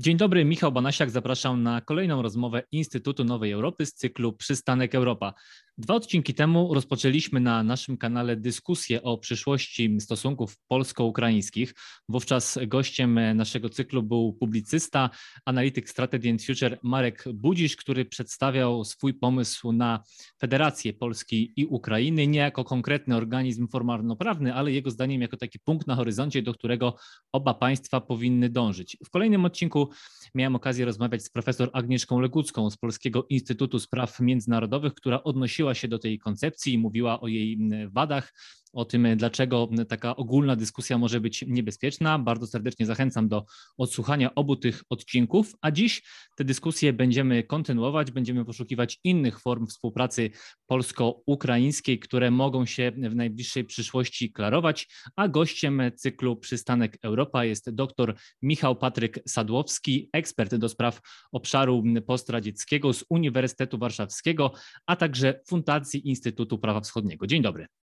Dzień dobry, Michał Banasiak. Zapraszam na kolejną rozmowę Instytutu Nowej Europy z cyklu Przystanek Europa. Dwa odcinki temu rozpoczęliśmy na naszym kanale dyskusję o przyszłości stosunków polsko-ukraińskich. Wówczas gościem naszego cyklu był publicysta, analityk Strategy and Future Marek Budzisz, który przedstawiał swój pomysł na Federację Polski i Ukrainy, nie jako konkretny organizm formalno-prawny, ale jego zdaniem jako taki punkt na horyzoncie, do którego oba państwa powinny dążyć. W kolejnym odcinku miałem okazję rozmawiać z profesor Agnieszką Legucką z Polskiego Instytutu Spraw Międzynarodowych, która odnosiła się do tej koncepcji, mówiła o jej wadach, o tym, dlaczego taka ogólna dyskusja może być niebezpieczna. Bardzo serdecznie zachęcam do odsłuchania obu tych odcinków, a dziś te dyskusje będziemy kontynuować, będziemy poszukiwać innych form współpracy polsko-ukraińskiej, które mogą się w najbliższej przyszłości klarować, a gościem cyklu Przystanek Europa jest dr Michał Patryk Sadłowski, ekspert do spraw obszaru postradzieckiego z Uniwersytetu Warszawskiego, a także Fundacji Instytutu Prawa Wschodniego. Dzień dobry.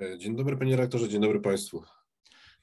E, dzień dobry panie rektorze, dzień dobry państwu.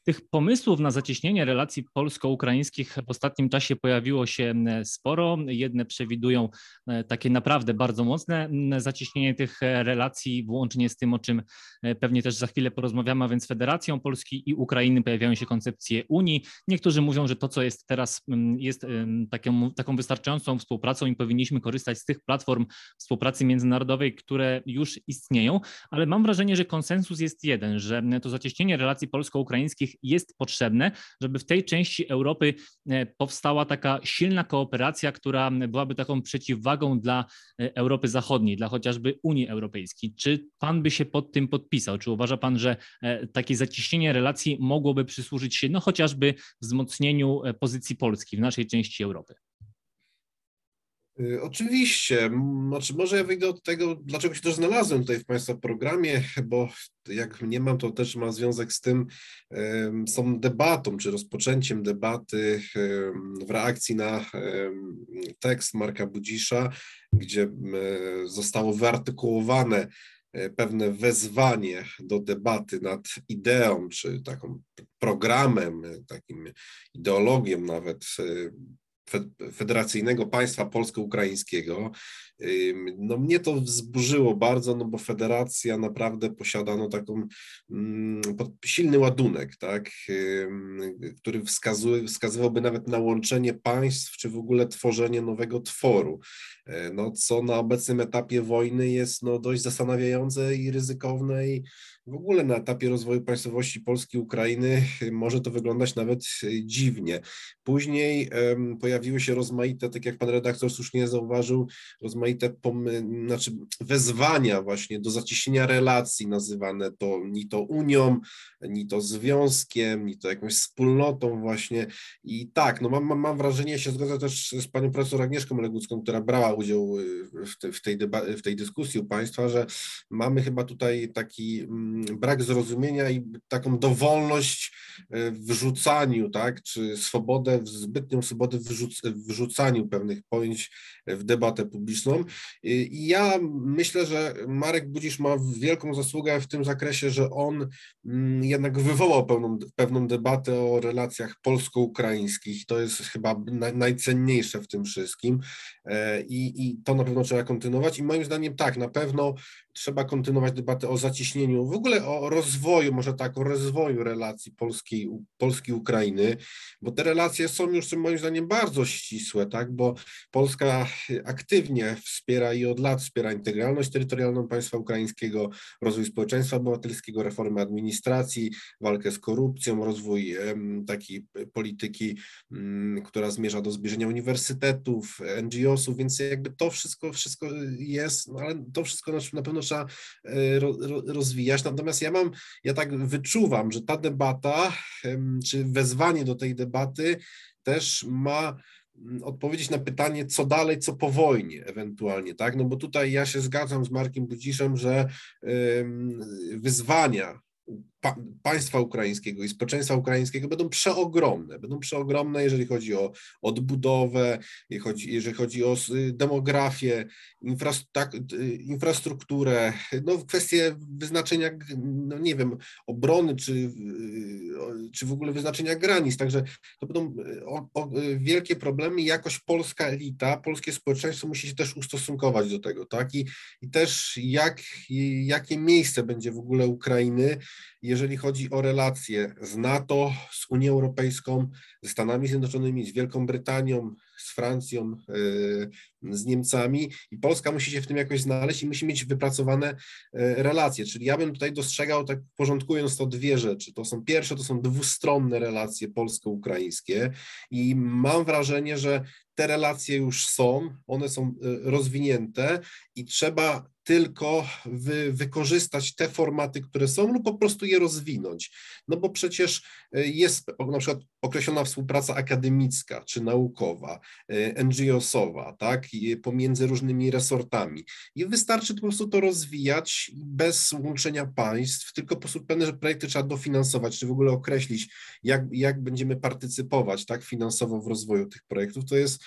Tych pomysłów na zacieśnienie relacji polsko-ukraińskich w ostatnim czasie pojawiło się sporo. Jedne przewidują e, takie naprawdę bardzo mocne zacieśnienie tych e, relacji, włącznie z tym, o czym e, pewnie też za chwilę porozmawiamy, a więc Federacją Polski i Ukrainy pojawiają się koncepcje Unii. Niektórzy mówią, że to, co jest teraz, jest taką, taką wystarczającą współpracą i powinniśmy korzystać z tych platform współpracy międzynarodowej, które już istnieją, ale mam wrażenie, że konsensus jest jeden, że to zacieśnienie relacji polsko-ukraińskich jest potrzebne, żeby w tej części Europy e, powstała taka silna kooperacja, która byłaby taką przeciwwagą dla e, Europy Zachodniej, dla chociażby Unii Europejskiej. Czy pan by się pod tym podpisał? Czy uważa pan, że e, takie zacieśnienie relacji mogłoby przysłużyć się no chociażby wzmocnieniu pozycji Polski w naszej części Europy? Y, oczywiście. Znaczy, może ja wyjdę od tego, dlaczego się też znalazłem tutaj w Państwa programie, bo jak nie mam, to też ma związek z tym, tą debatą, czy rozpoczęciem debaty w reakcji na tekst Marka Budzisza, gdzie zostało wyartykułowane e, pewne wezwanie do debaty nad ideą, czy taką programem, takim ideologiem nawet federacyjnego państwa polsko-ukraińskiego. No mnie to wzburzyło bardzo, no bo federacja naprawdę posiada no taką mm, silny ładunek, tak, który wskazuje, wskazywałby nawet na łączenie państw, czy w ogóle tworzenie nowego tworu, e, no co na obecnym etapie wojny jest no dość zastanawiające i ryzykowne i w ogóle na etapie rozwoju państwowości Polski i Ukrainy może to wyglądać nawet dziwnie. Później um, pojawiły się rozmaite, tak jak pan redaktor słusznie zauważył, rozmaite pomy- znaczy wezwania właśnie do zacieśnienia relacji, nazywane to ni to Unią, ni to związkiem, ni to jakąś wspólnotą właśnie. I tak, no mam, mam, mam wrażenie, się zgodzę też z panią profesor Agnieszką Legucką, która brała udział w, te, w, tej, deba- w tej dyskusji u państwa, że mamy chyba tutaj taki mm, brak zrozumienia i taką dowolność e, w wrzucaniu, tak, czy swobodę, zbytnią swobodę w wrzucaniu pewnych pojęć w debatę publiczną. I ja myślę, że Marek Budzisz ma wielką zasługę w tym zakresie, że on mm, jednak wywołał pewną, pewną debatę o relacjach polsko-ukraińskich. To jest chyba najcenniejsze w tym wszystkim e, I, i to na pewno trzeba kontynuować. I moim zdaniem tak, na pewno trzeba kontynuować debatę o zacieśnieniu, w ogóle o rozwoju, może tak, o rozwoju relacji Polski, Polski Ukrainy, bo te relacje są już moim zdaniem bardzo ścisłe, tak, bo Polska aktywnie wspiera i od lat wspiera integralność terytorialną państwa ukraińskiego, rozwój społeczeństwa obywatelskiego, reformę administracji, walkę z korupcją, rozwój takiej polityki, mm, która zmierza do zbliżenia uniwersytetów, NGO-sów, więc jakby to wszystko, wszystko jest, no ale to wszystko na pewno trzeba e, rozwijać. Natomiast ja mam, ja tak wyczuwam, że ta debata, czy wezwanie do tej debaty też ma mm, odpowiedzieć na pytanie, co dalej, co po wojnie ewentualnie, tak? No bo tutaj ja się zgadzam z Markiem Budziszem, że wyzwania pa, państwa ukraińskiego i społeczeństwa ukraińskiego będą przeogromne. Będą przeogromne, jeżeli chodzi o odbudowę, jeżeli chodzi, jeżeli chodzi o demografię, tak, infrastrukturę, no, kwestie wyznaczenia, no nie wiem, obrony, czy, czy w ogóle wyznaczenia granic. Także to będą o, o, wielkie problemy i jakoś polska elita, polskie społeczeństwo musi się też ustosunkować do tego, tak? I, i też jak, jakie miejsce będzie w ogóle Ukrainy jeżeli chodzi o relacje z NATO, z Unią Europejską, ze Stanami Zjednoczonymi, z Wielką Brytanią, z Francją, e, z Niemcami i Polska musi się w tym jakoś znaleźć i musi mieć wypracowane e, relacje. Czyli ja bym tutaj dostrzegał, tak porządkując to dwie rzeczy. To są pierwsze, to są dwustronne relacje polsko-ukraińskie i mam wrażenie, że te relacje już są, one są e, rozwinięte i trzeba tylko wy, wykorzystać te formaty, które są, lub po prostu je rozwinąć. No bo przecież e, jest na przykład określona współpraca akademicka czy naukowa, e, NGO-sowa, tak, pomiędzy różnymi resortami. I wystarczy po prostu to rozwijać bez łączenia państw, tylko po prostu pewne projekty trzeba dofinansować, czy w ogóle określić, jak, jak będziemy partycypować tak, finansowo w rozwoju tych projektów. To jest,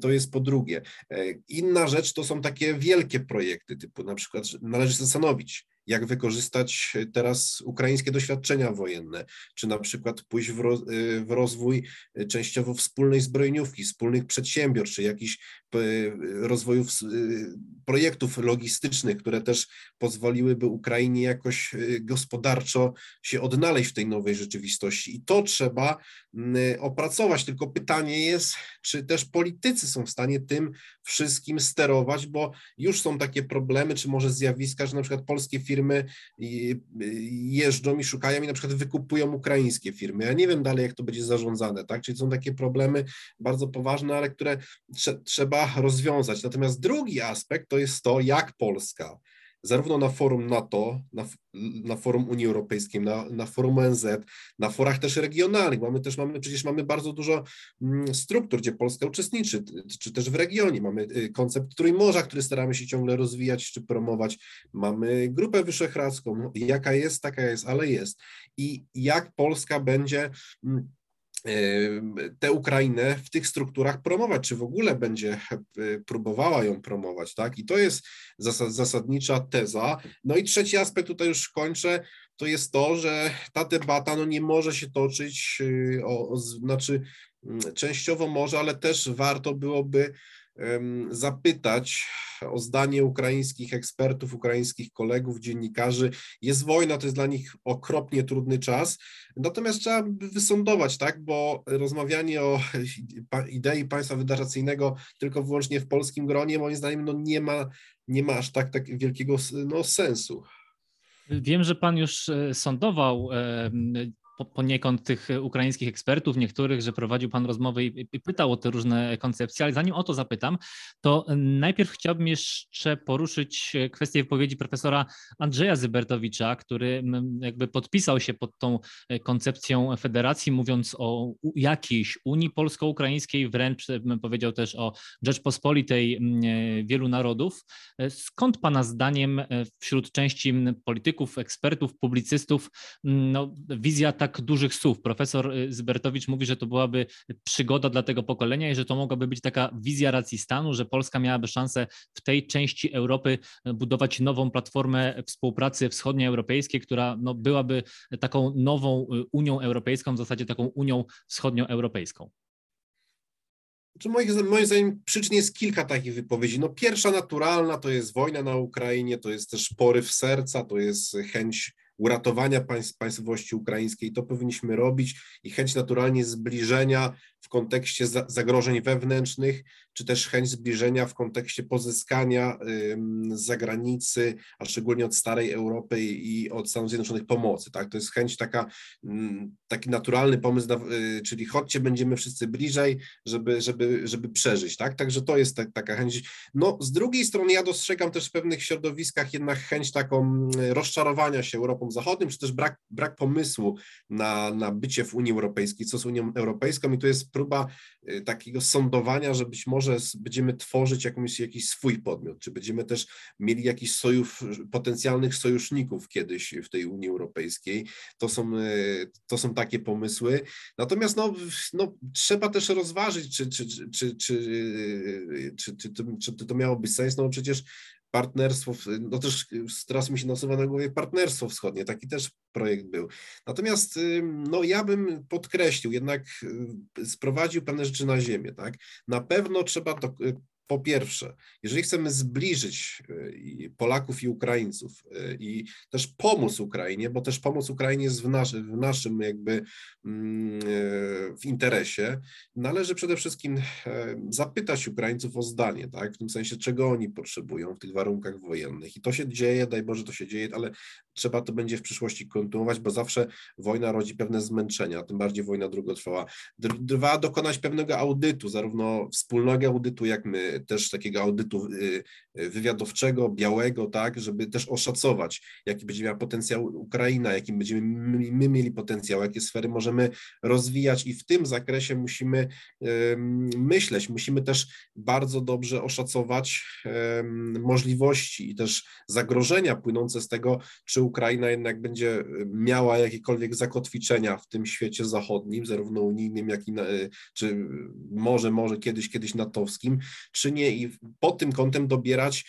to jest po drugie. E, inna rzecz to są takie wielkie projekty, typu na przykład należy zastanowić, jak wykorzystać teraz ukraińskie doświadczenia wojenne, czy na przykład pójść w, roz, w rozwój częściowo wspólnej zbrojeniówki, wspólnych przedsiębiorstw, czy jakichś rozwoju projektów logistycznych, które też pozwoliłyby Ukrainie jakoś gospodarczo się odnaleźć w tej nowej rzeczywistości. I to trzeba opracować. Tylko pytanie jest, czy też politycy są w stanie tym wszystkim sterować, bo już są takie problemy, czy może zjawiska, że na przykład polskie firmy jeżdżą i szukają i na przykład wykupują ukraińskie firmy. Ja nie wiem dalej, jak to będzie zarządzane, tak? Czyli są takie problemy bardzo poważne, ale które trzeba rozwiązać. Natomiast drugi aspekt to jest to, jak Polska zarówno na forum NATO, na, na forum Unii Europejskiej, na, na forum ONZ, na forach też regionalnych. Mamy też, mamy, przecież mamy bardzo dużo mm, struktur, gdzie Polska uczestniczy, czy też w regionie. Mamy y, koncept Trójmorza, który staramy się ciągle rozwijać czy promować. Mamy Grupę Wyszehradzką. Jaka jest, taka jest, ale jest. I jak Polska będzie mm, tę Ukrainę w tych strukturach promować, czy w ogóle będzie e, próbowała ją promować, tak? I to jest zasadnicza teza. No i trzeci aspekt, tutaj już kończę, to jest to, że ta debata no, nie może się toczyć, y, o, o, znaczy mm, częściowo może, ale też warto byłoby zapytać o zdanie ukraińskich ekspertów, ukraińskich kolegów, dziennikarzy. Jest wojna, to jest dla nich okropnie trudny czas, natomiast trzeba wysądować, tak, bo rozmawianie o idei państwa wydarzacyjnego tylko wyłącznie w polskim gronie, moim zdaniem, no nie ma, nie ma aż tak, tak wielkiego no, sensu. Wiem, że pan już e, sądował poniekąd tych ukraińskich ekspertów, niektórych, że prowadził Pan rozmowy i, i pytał o te różne koncepcje, ale zanim o to zapytam, to najpierw chciałbym jeszcze poruszyć kwestię wypowiedzi profesora Andrzeja Zybertowicza, który jakby podpisał się pod tą koncepcją federacji, mówiąc o jakiejś Unii Polsko-Ukraińskiej, wręcz powiedział też o Rzeczpospolitej wielu narodów. Skąd Pana zdaniem wśród części polityków, ekspertów, publicystów no, wizja ta tak dużych słów. Profesor y, Zbertowicz mówi, że to byłaby przygoda dla tego pokolenia i że to mogłaby być taka wizja racji stanu, że Polska miałaby szansę w tej części Europy y, budować nową platformę współpracy wschodnioeuropejskiej, która no, byłaby taką nową y, Unią Europejską, w zasadzie taką Unią Wschodnioeuropejską. Moim, moim zdaniem przyczyn jest kilka takich wypowiedzi. No pierwsza naturalna to jest wojna na Ukrainie, to jest też poryw serca, to jest chęć uratowania państw, państwowości ukraińskiej. To powinniśmy robić i chęć naturalnie zbliżenia w kontekście zagrożeń wewnętrznych, czy też chęć zbliżenia w kontekście pozyskania z zagranicy, a szczególnie od starej Europy i od Stanów Zjednoczonych pomocy. Tak? To jest chęć taka, taki naturalny pomysł, y, czyli chodźcie, będziemy wszyscy bliżej, żeby, żeby, żeby przeżyć. Tak? Także to jest tak, taka chęć. No, z drugiej strony ja dostrzegam też w pewnych środowiskach jednak chęć taką rozczarowania się Europą Zachodnią, czy też brak, brak pomysłu na, na bycie w Unii Europejskiej, co z Unią Europejską i to jest próba y, takiego sądowania, że być może będziemy tworzyć jakąś, jakiś swój podmiot, czy będziemy też mieli jakiś sojusz, potencjalnych sojuszników kiedyś w tej Unii Europejskiej. To są, y, to są takie pomysły. Natomiast no, no, trzeba też rozważyć, czy, czy, czy, czy, czy, czy, czy, czy, czy to miało być sens. No przecież partnerstwo, no też teraz mi się nasuwa na głowie partnerstwo wschodnie, taki też projekt był. Natomiast no ja bym podkreślił, jednak sprowadził pewne rzeczy na ziemię, tak? Na pewno trzeba to po pierwsze, jeżeli chcemy zbliżyć y, Polaków i Ukraińców y, i też pomóc Ukrainie, bo też pomoc Ukrainie jest w, naszy, w naszym jakby mm, y, w interesie, należy przede wszystkim zapytać Ukraińców o zdanie, tak? w tym sensie, czego oni potrzebują w tych warunkach wojennych. I to się dzieje, daj Boże, to się dzieje, ale trzeba to będzie w przyszłości kontynuować, bo zawsze wojna rodzi pewne zmęczenia, tym bardziej wojna długotrwała. Dwa, dokonać pewnego audytu, zarówno wspólnego audytu, jak my, też takiego audytu y, y, wywiadowczego, białego, tak, żeby też oszacować, jaki będzie miała potencjał Ukraina, jaki będziemy my, my mieli potencjał, jakie sfery możemy rozwijać i w tym zakresie musimy myśleć, musimy też bardzo dobrze oszacować możliwości i też zagrożenia płynące z tego, czy Ukraina jednak będzie miała jakiekolwiek zakotwiczenia w tym świecie zachodnim, zarówno unijnym, jak i na, czy może, może kiedyś, kiedyś natowskim, czy i pod tym kątem dobierać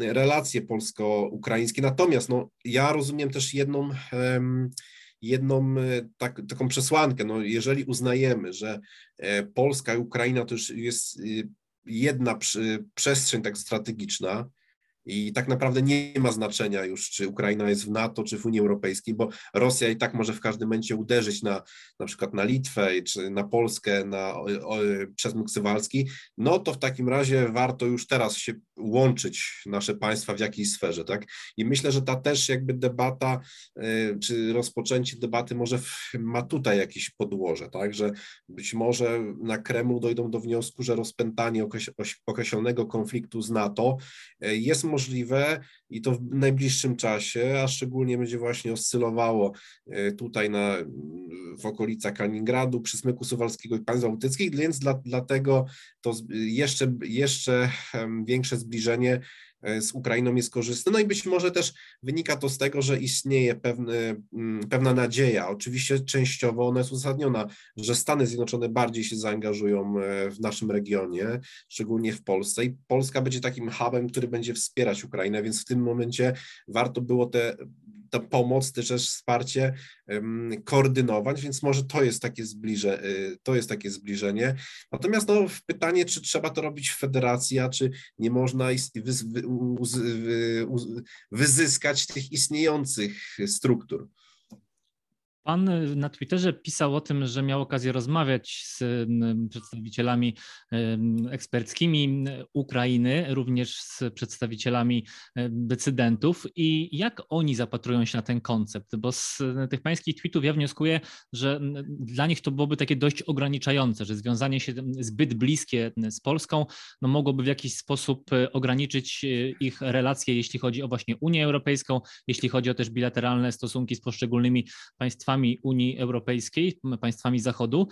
relacje polsko-ukraińskie. Natomiast no, ja rozumiem też jedną jedną e, tak, taką przesłankę. No, jeżeli uznajemy, że e, Polska i Ukraina to już jest y, jedna przestrzeń tak strategiczna, i tak naprawdę nie ma znaczenia już, czy Ukraina jest w NATO, czy w Unii Europejskiej, bo Rosja i tak może w każdym momencie uderzyć na na przykład na Litwę, czy na Polskę, na, o, przez Muksywalski, no to w takim razie warto już teraz się łączyć nasze państwa w jakiejś sferze, tak? I myślę, że ta też jakby debata, y, czy rozpoczęcie debaty może w, ma tutaj jakieś podłoże, tak? Że być może na Kremlu dojdą do wniosku, że rozpętanie określonego konfliktu z NATO y, jest możliwe i to w najbliższym czasie, a szczególnie będzie właśnie oscylowało e, tutaj na, w okolicach Kaliningradu, przy Smyku Suwalskiego i państw bałtyckich, więc dla, dlatego to jeszcze, jeszcze większe zbliżenie z Ukrainą jest korzystny. No i być może też wynika to z tego, że istnieje mm, pewna nadzieja, oczywiście częściowo ona jest uzasadniona, że Stany Zjednoczone bardziej się zaangażują e, w naszym regionie, szczególnie w Polsce i Polska będzie takim hubem, który będzie wspierać Ukrainę, więc w tym momencie warto było te ta pomoc, też wsparcie koordynować, więc może to jest takie, zbliże, y, to jest takie zbliżenie. Natomiast no, pytanie, czy trzeba to robić w federacji, a czy nie można wyzyskać tych istniejących struktur. Pan na Twitterze pisał o tym, że miał okazję rozmawiać z przedstawicielami eksperckimi Ukrainy, również z przedstawicielami decydentów. I jak oni zapatrują się na ten koncept, bo z tych pańskich tweetów ja wnioskuję, że dla nich to byłoby takie dość ograniczające, że związanie się zbyt bliskie z Polską no mogłoby w jakiś sposób e, ograniczyć e, ich relacje, jeśli chodzi o właśnie Unię Europejską, jeśli chodzi o też bilateralne stosunki z poszczególnymi państwami państwami Unii Europejskiej, państwami Zachodu,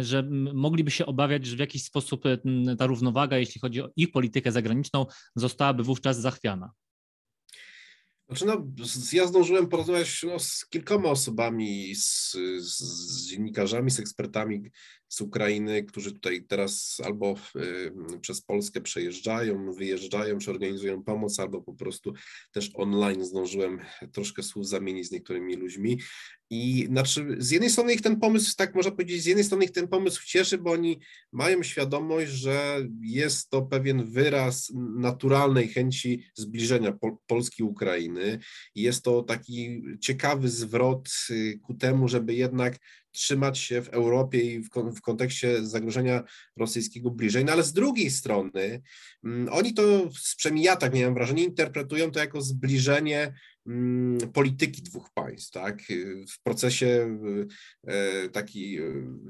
że mogliby się obawiać, że w jakiś sposób ta równowaga, jeśli chodzi o ich politykę zagraniczną, zostałaby wówczas zachwiana. Znaczy no, ja zdążyłem porozmawiać no, z kilkoma osobami, z, z, dziennikarzami, z ekspertami z Ukrainy, którzy tutaj teraz albo y, przez Polskę przejeżdżają, wyjeżdżają, czy organizują pomoc, albo po prostu też online zdążyłem troszkę słów zamienić z niektórymi ludźmi. I znaczy, z jednej strony ich ten pomysł, tak można powiedzieć, z jednej strony ich ten pomysł cieszy, bo oni mają świadomość, że jest to pewien wyraz naturalnej chęci zbliżenia Pol Polski Ukrainy. Jest to taki ciekawy zwrot y, ku temu, żeby jednak trzymać się w Europie i w, w kontekście zagrożenia rosyjskiego bliżej. No ale z drugiej strony, mm, oni to, przynajmniej ja tak miałem wrażenie, interpretują to jako zbliżenie Mm, polityki dwóch państw, tak? W procesie e, taki e,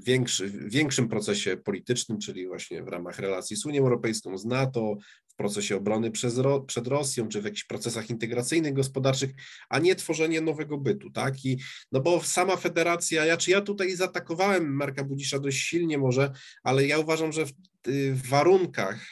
większy, większym procesie politycznym, czyli właśnie w ramach relacji z Unią Europejską, z NATO, procesie obrony przez, przed Rosją, czy w jakichś procesach integracyjnych, gospodarczych, a nie tworzenie nowego bytu, tak? I, no bo sama federacja, ja, czy ja tutaj zaatakowałem Marka Budzisza dość silnie może, ale ja uważam, że w w warunkach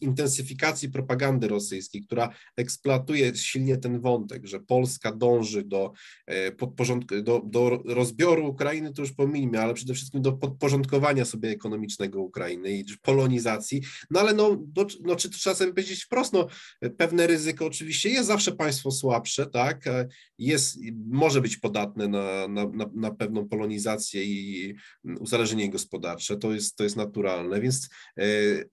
intensyfikacji propagandy rosyjskiej, która eksploatuje silnie ten wątek, że Polska dąży do, e, do, do rozbioru Ukrainy, to już pominijmy, ale przede wszystkim do podporządkowania sobie ekonomicznego Ukrainy i polonizacji, no ale no, do, no czy to czasem powiedzieć wprost, no pewne ryzyko oczywiście jest zawsze państwo słabsze, tak, e, jest, może być podatne na, na, na, na pewną polonizację i uzależnienie gospodarcze, to jest, to jest naturalne, więc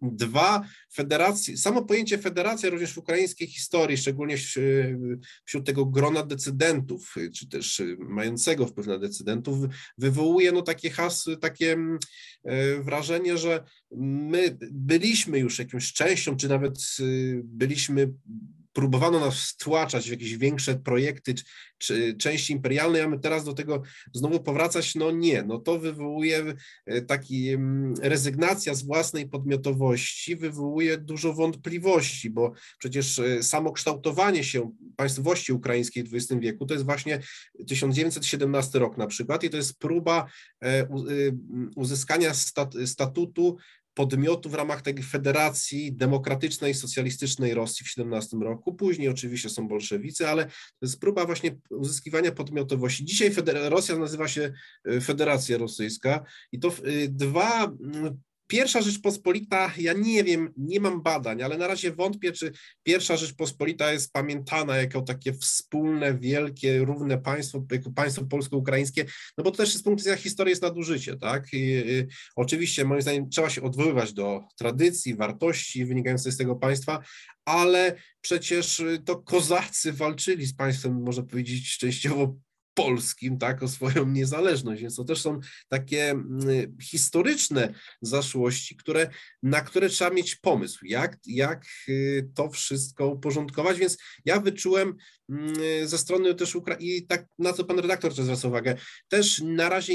dwa, federacje, samo pojęcie federacja również w ukraińskiej historii, szczególnie wśród tego grona decydentów, czy też mającego wpływ na decydentów, wywołuje no takie hasły, takie mm, e, wrażenie, że my byliśmy już jakąś częścią, czy nawet byliśmy próbowano nas wtłaczać w jakieś większe projekty czy, czy części imperialnej, a my teraz do tego znowu powracać, no nie, no to wywołuje e, taki rezygnacja z własnej podmiotowości, wywołuje dużo wątpliwości, bo przecież e, samo kształtowanie się państwowości ukraińskiej w XX wieku to jest właśnie 1917 rok na przykład i to jest próba e, uzyskania statutu podmiotu w ramach tej federacji demokratycznej, socjalistycznej Rosji w 17 roku. Później oczywiście są bolszewicy, ale to jest próba właśnie uzyskiwania podmiotowości. Dzisiaj Rosja nazywa się e, Federacja Rosyjska i to e, dwa Pierwsza Rzeczpospolita, ja nie wiem, nie mam badań, ale na razie wątpię, czy pierwsza Rzeczpospolita jest pamiętana jako takie wspólne, wielkie, równe państwo, jako państwo polsko-ukraińskie, no bo to też z punktu widzenia historii jest nadużycie, tak? I, i, oczywiście moim zdaniem trzeba się odwoływać do tradycji, wartości wynikających z tego państwa, ale przecież to kozacy walczyli z państwem, można powiedzieć, częściowo polskim, tak, o swoją niezależność. Więc to też są takie mm, historyczne zaszłości, które, na które trzeba mieć pomysł, jak, jak y, to wszystko uporządkować. Więc ja wyczułem mm, ze strony też Ukrainy, i tak na co pan redaktor też zwraca uwagę, też na razie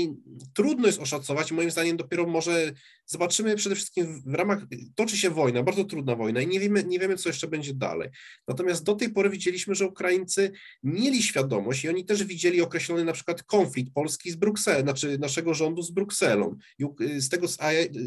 trudno jest oszacować, moim zdaniem dopiero może zobaczymy przede wszystkim w ramach, toczy się wojna, bardzo trudna wojna i nie wiemy, nie wiemy, co jeszcze będzie dalej. Natomiast do tej pory widzieliśmy, że Ukraińcy mieli świadomość i oni też widzieli określony na przykład konflikt Polski z Brukselą, znaczy naszego rządu z Brukselą. I z tego,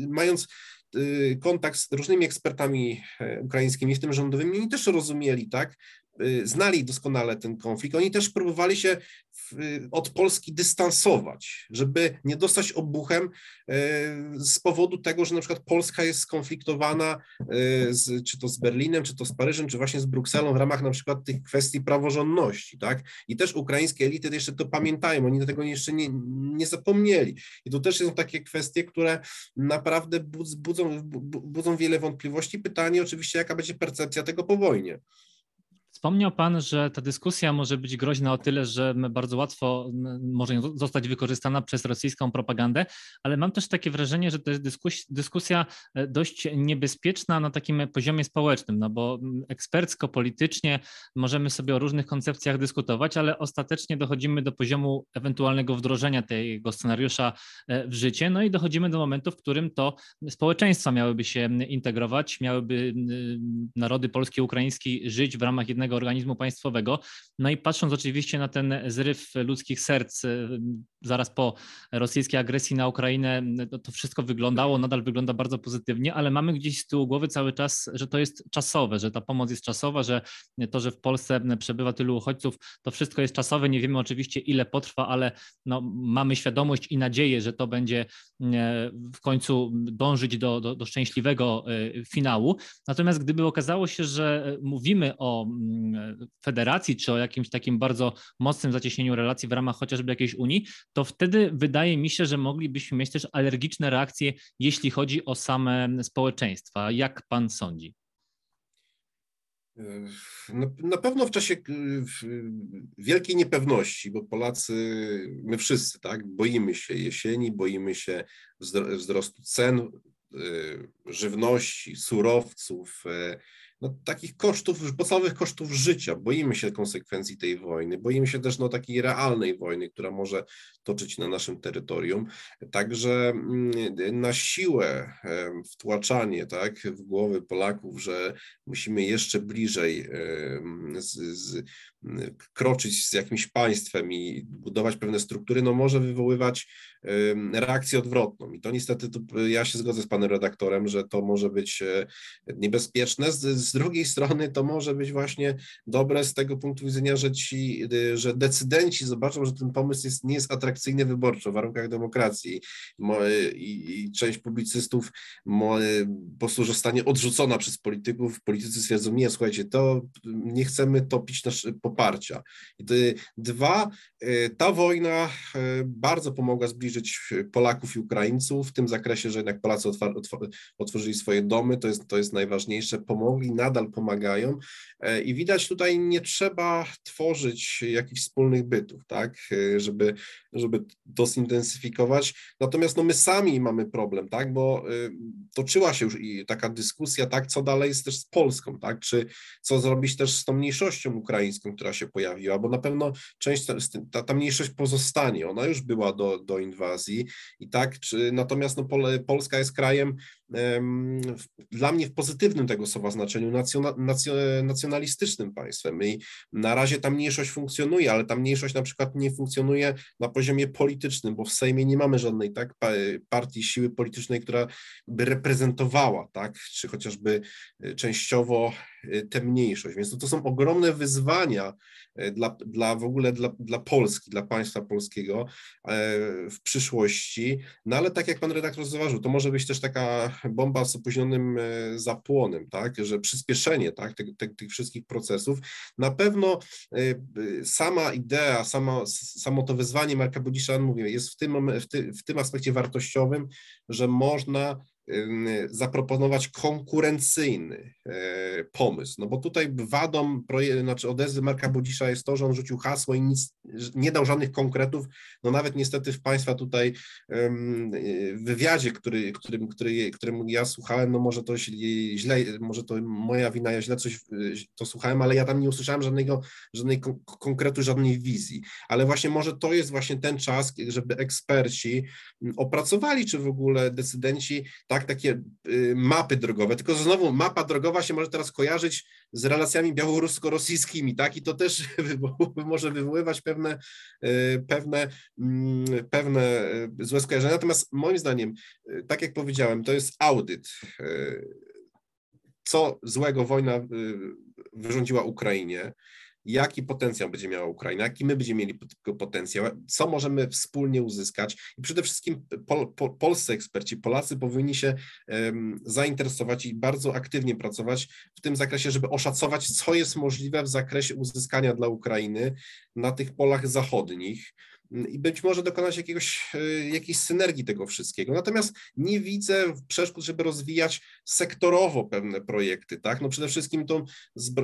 mając y, kontakt z różnymi ekspertami e, ukraińskimi, w tym rządowymi, oni też rozumieli, tak, Y, znali doskonale ten konflikt. Oni też próbowali się w, od Polski dystansować, żeby nie dostać obuchem y, z powodu tego, że na przykład Polska jest skonfliktowana y, z, czy to z Berlinem, czy to z Paryżem, czy właśnie z Brukselą w ramach na przykład tych kwestii praworządności, tak? I też ukraińskie elity jeszcze to pamiętają, oni do tego jeszcze nie, nie zapomnieli. I tu też są takie kwestie, które naprawdę budzą, budzą wiele wątpliwości. Pytanie oczywiście, jaka będzie percepcja tego po wojnie. Wspomniał Pan, że ta dyskusja może być groźna o tyle, że bardzo łatwo może zostać wykorzystana przez rosyjską propagandę, ale mam też takie wrażenie, że to jest dyskusja e, dość niebezpieczna na takim poziomie społecznym, no bo ekspercko, politycznie możemy sobie o różnych koncepcjach dyskutować, ale ostatecznie dochodzimy do poziomu ewentualnego wdrożenia tego scenariusza e, w życie, no i dochodzimy do momentu, w którym to społeczeństwa miałyby się integrować, miałyby narody polski ukraiński żyć w ramach jednego organizmu państwowego. No i patrząc oczywiście na ten zryw ludzkich serc y, zaraz po rosyjskiej agresji na Ukrainę, to, to wszystko wyglądało, nadal wygląda bardzo pozytywnie, ale mamy gdzieś z tyłu głowy cały czas, że to jest czasowe, że ta pomoc jest czasowa, że to, że w Polsce przebywa tylu uchodźców, to wszystko jest czasowe. Nie wiemy oczywiście, ile potrwa, ale no, mamy świadomość i nadzieję, że to będzie w końcu dążyć do, do, do szczęśliwego y, finału. Natomiast gdyby okazało się, że mówimy o federacji, czy o jakimś takim bardzo mocnym zacieśnieniu relacji w ramach chociażby jakiejś Unii, to wtedy wydaje mi się, że moglibyśmy mieć też alergiczne reakcje, jeśli chodzi o same społeczeństwa. Jak pan sądzi? Na pewno w czasie wielkiej niepewności, bo Polacy, my wszyscy, tak, boimy się jesieni, boimy się wzrostu cen y, żywności, surowców, y, no, takich kosztów, podstawowych kosztów życia. Boimy się konsekwencji tej wojny, boimy się też no, takiej realnej wojny, która może toczyć na naszym terytorium. Także mm, na siłę wtłaczanie tak, w głowy Polaków, że musimy jeszcze bliżej z, z, kroczyć z jakimś państwem i budować pewne struktury, no może wywoływać reakcję odwrotną. I to niestety, ja się zgodzę z panem redaktorem, że to może być e, niebezpieczne. Z, z, drugiej strony to może być właśnie dobre z tego punktu widzenia, że ci, e, że decydenci zobaczą, że ten pomysł jest, nie jest atrakcyjny wyborczo w warunkach demokracji i, i część publicystów po prostu zostanie odrzucona przez polityków. Politycy stwierdzą, nie, słuchajcie, to nie chcemy topić nasz poparcia. I dwa, ta wojna bardzo pomogła zbliżyć zbliżyć Polaków i Ukraińców w tym zakresie, że jednak Polacy otworzyli swoje domy, to jest, to jest najważniejsze, pomogli, nadal pomagają. E, i widać tutaj nie trzeba tworzyć jakichś wspólnych bytów, tak, e, żeby, żeby to zintensyfikować, natomiast no my sami mamy problem, tak, bo e, toczyła się już i taka dyskusja, tak, co dalej jest też z Polską, tak, czy co zrobić też z tą mniejszością ukraińską, która się pojawiła, bo na pewno część, ta, ta mniejszość pozostanie, ona już była do, do inwazji. I tak, czy, natomiast no, Polska jest krajem dla mnie w pozytywnym tego słowa znaczeniu nacjonalistycznym państwem. I na razie ta mniejszość funkcjonuje, ale ta mniejszość na przykład nie funkcjonuje na poziomie politycznym, bo w Sejmie nie mamy żadnej tak, partii, siły politycznej, która by reprezentowała, tak, czy chociażby e, częściowo tę mniejszość. Więc to, to są ogromne wyzwania e, dla, dla w ogóle dla, dla Polski, dla państwa polskiego w przyszłości. No ale tak jak pan redaktor zauważył, to może być też taka bomba z opóźnionym zapłonem, tak, że przyspieszenie tak, tych, tych, wszystkich procesów. Na pewno sama idea, sama, samo to wyzwanie Marka Budzisza, mówię, jest w tym, w, ty, w tym aspekcie wartościowym, że można zaproponować konkurencyjny e, pomysł. No bo tutaj wadą znaczy odezwy Marka Budzisza jest to, że on rzucił hasło i nic, nie dał żadnych konkretów. No nawet niestety w Państwa tutaj wywiadzie, który, którym, który, którym ja słuchałem, no może to źle, może to moja wina, ja źle coś to słuchałem, ale ja tam nie usłyszałem żadnego, żadnej konkretu, żadnej wizji. Ale właśnie może to jest właśnie ten czas, żeby eksperci opracowali, czy w ogóle decydenci tak tak, takie y, mapy drogowe, tylko znowu mapa drogowa się może teraz kojarzyć z relacjami białorusko-rosyjskimi, tak, i to też może wywoływać pewne, y, pewne, mm, pewne y, złe skojarzenia, natomiast moim zdaniem, tak jak powiedziałem, to jest audyt, co złego wojna wyrządziła Ukrainie, jaki potencjał będzie miała Ukraina, jaki my będziemy mieli potencjał, co możemy wspólnie uzyskać? I przede wszystkim pol, pol, polscy eksperci, Polacy powinni się um, zainteresować i bardzo aktywnie pracować w tym zakresie, żeby oszacować, co jest możliwe w zakresie uzyskania dla Ukrainy na tych polach zachodnich, i być może dokonać jakiegoś, e, jakiejś synergii tego wszystkiego. Natomiast nie widzę przeszkód, żeby rozwijać sektorowo pewne projekty, tak? No przede wszystkim to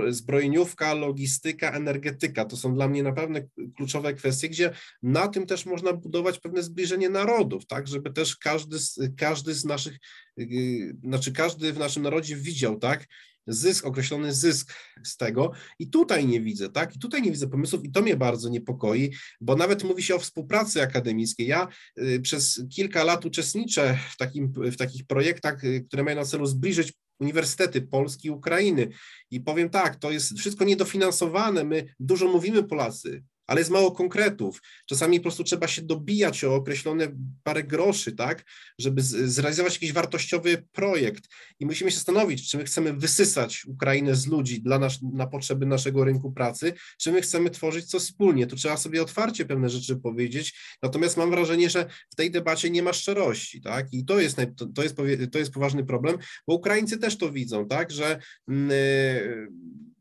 zbrojeniówka, logistyka, energetyka, to są dla mnie naprawdę kluczowe kwestie, gdzie na tym też można budować pewne zbliżenie narodów, tak? Żeby też każdy, każdy z naszych, y, znaczy każdy w naszym narodzie widział, tak? Zysk, określony zysk z tego i tutaj nie widzę, tak? I tutaj nie widzę pomysłów i to mnie bardzo niepokoi, bo nawet mówi się o współpracy akademickiej. Ja y, przez kilka lat uczestniczę w, takim, w takich projektach, y, które mają na celu zbliżyć uniwersytety Polski i Ukrainy. I powiem tak, to jest wszystko niedofinansowane. My dużo mówimy Polacy, ale jest mało konkretów. Czasami po prostu trzeba się dobijać o określone parę groszy, tak, żeby zrealizować jakiś wartościowy projekt. I musimy się zastanowić, czy my chcemy wysysać Ukrainę z ludzi dla nas, na potrzeby naszego rynku pracy, czy my chcemy tworzyć coś wspólnie. Tu trzeba sobie otwarcie pewne rzeczy powiedzieć. Natomiast mam wrażenie, że w tej debacie nie ma szczerości, tak, i to jest, to jest, to jest poważny problem, bo Ukraińcy też to widzą, tak, że yy,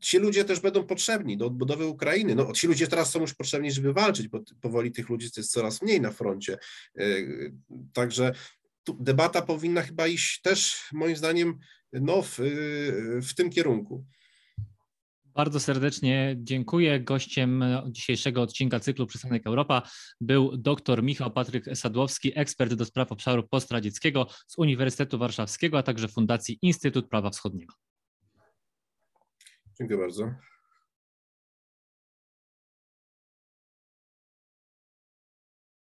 ci ludzie też będą potrzebni do odbudowy Ukrainy. No, ci ludzie teraz są już potrzebni, żeby walczyć, bo powoli tych ludzi jest coraz mniej na froncie. E, także debata powinna chyba iść też, moim zdaniem, no, w, w tym kierunku. Bardzo serdecznie dziękuję. Gościem dzisiejszego odcinka cyklu Przystanek Europa był dr Michał Patryk Sadłowski, ekspert do spraw obszaru postradzieckiego z Uniwersytetu Warszawskiego, a także Fundacji Instytut Prawa Wschodniego. Dziękuję bardzo.